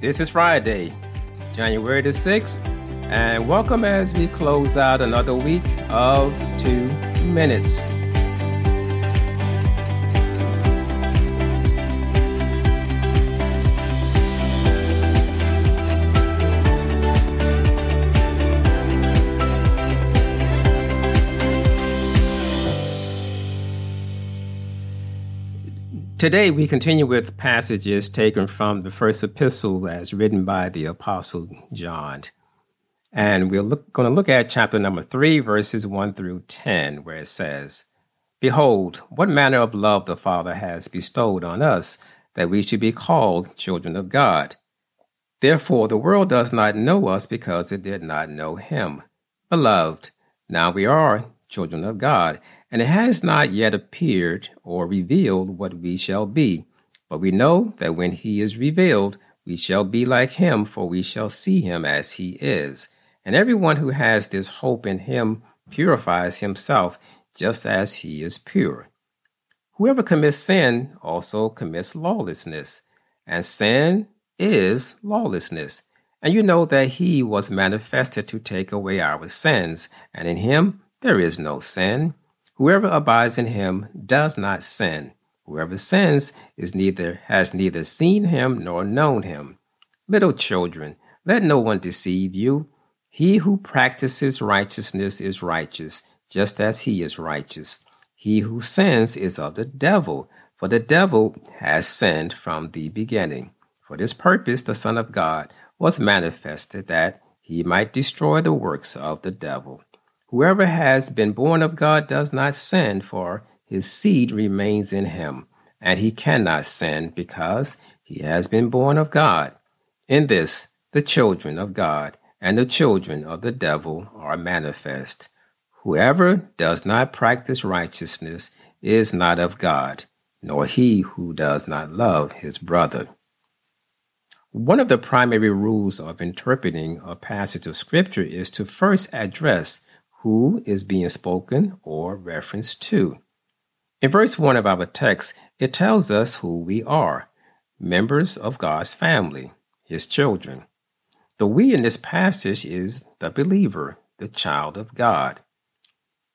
This is Friday, January the 6th, and welcome as we close out another week of Two Minutes. Today, we continue with passages taken from the first epistle as written by the Apostle John. And we're look, going to look at chapter number 3, verses 1 through 10, where it says, Behold, what manner of love the Father has bestowed on us, that we should be called children of God. Therefore, the world does not know us because it did not know him. Beloved, now we are children of God and it has not yet appeared or revealed what we shall be. But we know that when he is revealed, we shall be like him, for we shall see him as he is. And everyone who has this hope in him purifies himself just as he is pure. Whoever commits sin also commits lawlessness, and sin is lawlessness. And you know that he was manifested to take away our sins, and in him there is no sin. Whoever abides in him does not sin. Whoever sins is neither has neither seen him nor known him. Little children, let no one deceive you. He who practices righteousness is righteous, just as he is righteous. He who sins is of the devil, for the devil has sinned from the beginning. For this purpose the Son of God was manifested that he might destroy the works of the devil. Whoever has been born of God does not sin, for his seed remains in him, and he cannot sin because he has been born of God. In this, the children of God and the children of the devil are manifest. Whoever does not practice righteousness is not of God, nor he who does not love his brother. One of the primary rules of interpreting a passage of Scripture is to first address who is being spoken or referenced to. In verse 1 of our text, it tells us who we are members of God's family, his children. The we in this passage is the believer, the child of God.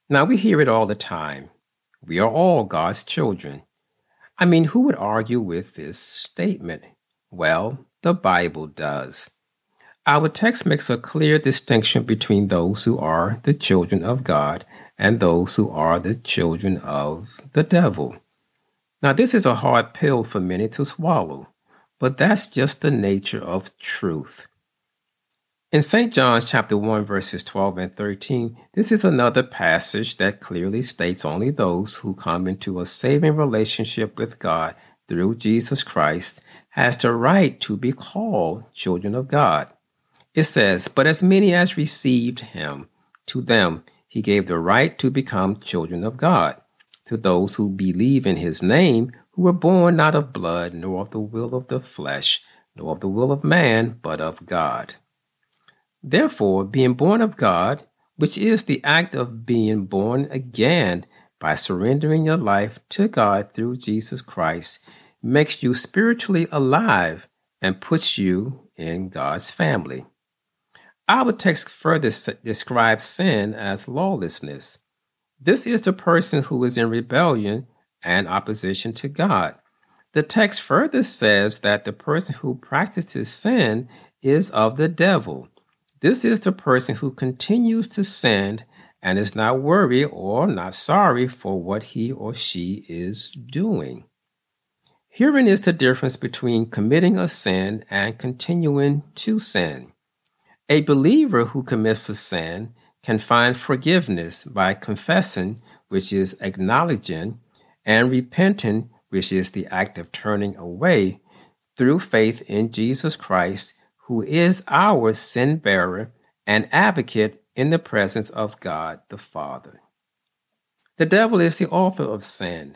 Now we hear it all the time. We are all God's children. I mean, who would argue with this statement? Well, the Bible does. Our text makes a clear distinction between those who are the children of God and those who are the children of the devil. Now, this is a hard pill for many to swallow, but that's just the nature of truth. In St. John's chapter 1 verses 12 and 13, this is another passage that clearly states only those who come into a saving relationship with God through Jesus Christ has the right to be called children of God. It says, But as many as received him, to them he gave the right to become children of God, to those who believe in his name, who were born not of blood, nor of the will of the flesh, nor of the will of man, but of God. Therefore, being born of God, which is the act of being born again by surrendering your life to God through Jesus Christ, makes you spiritually alive and puts you in God's family. Our text further describes sin as lawlessness. This is the person who is in rebellion and opposition to God. The text further says that the person who practices sin is of the devil. This is the person who continues to sin and is not worried or not sorry for what he or she is doing. Herein is the difference between committing a sin and continuing to sin. A believer who commits a sin can find forgiveness by confessing, which is acknowledging, and repenting, which is the act of turning away, through faith in Jesus Christ, who is our sin bearer and advocate in the presence of God the Father. The devil is the author of sin,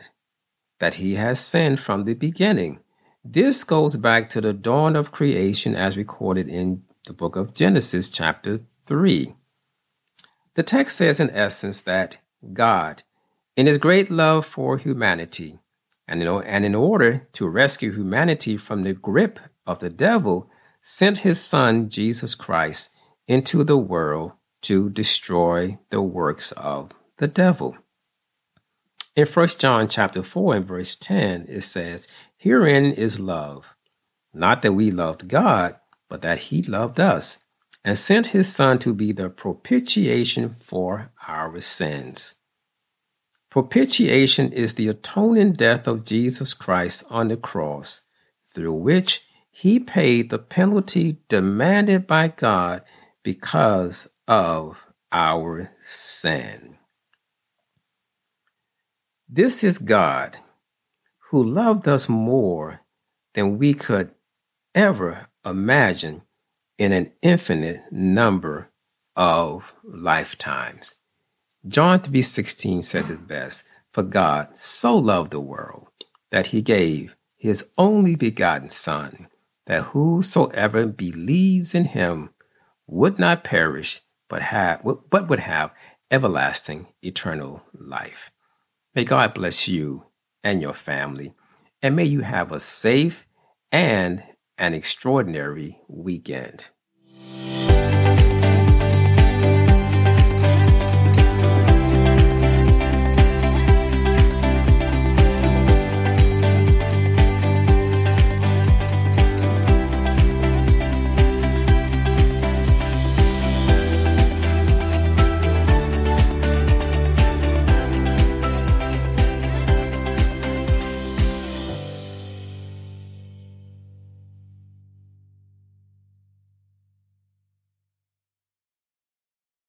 that he has sinned from the beginning. This goes back to the dawn of creation as recorded in the book of Genesis, chapter 3. The text says, in essence, that God, in his great love for humanity, and in, order to rescue humanity from the grip of the devil, sent his Son, Jesus Christ, into the world to destroy the works of the devil. In 1 John chapter 4 and verse 10, it says, Herein is love, not that we loved God, but that he loved us and sent his Son to be the propitiation for our sins. Propitiation is the atoning death of Jesus Christ on the cross, through which he paid the penalty demanded by God because of our sin. This is God who loved us more than we could ever imagine in an infinite number of lifetimes. John 3:16 says it best, for God so loved the world that he gave his only begotten son that whosoever believes in him would not perish but have but would have everlasting eternal life. May God bless you and your family and may you have a safe and an extraordinary weekend.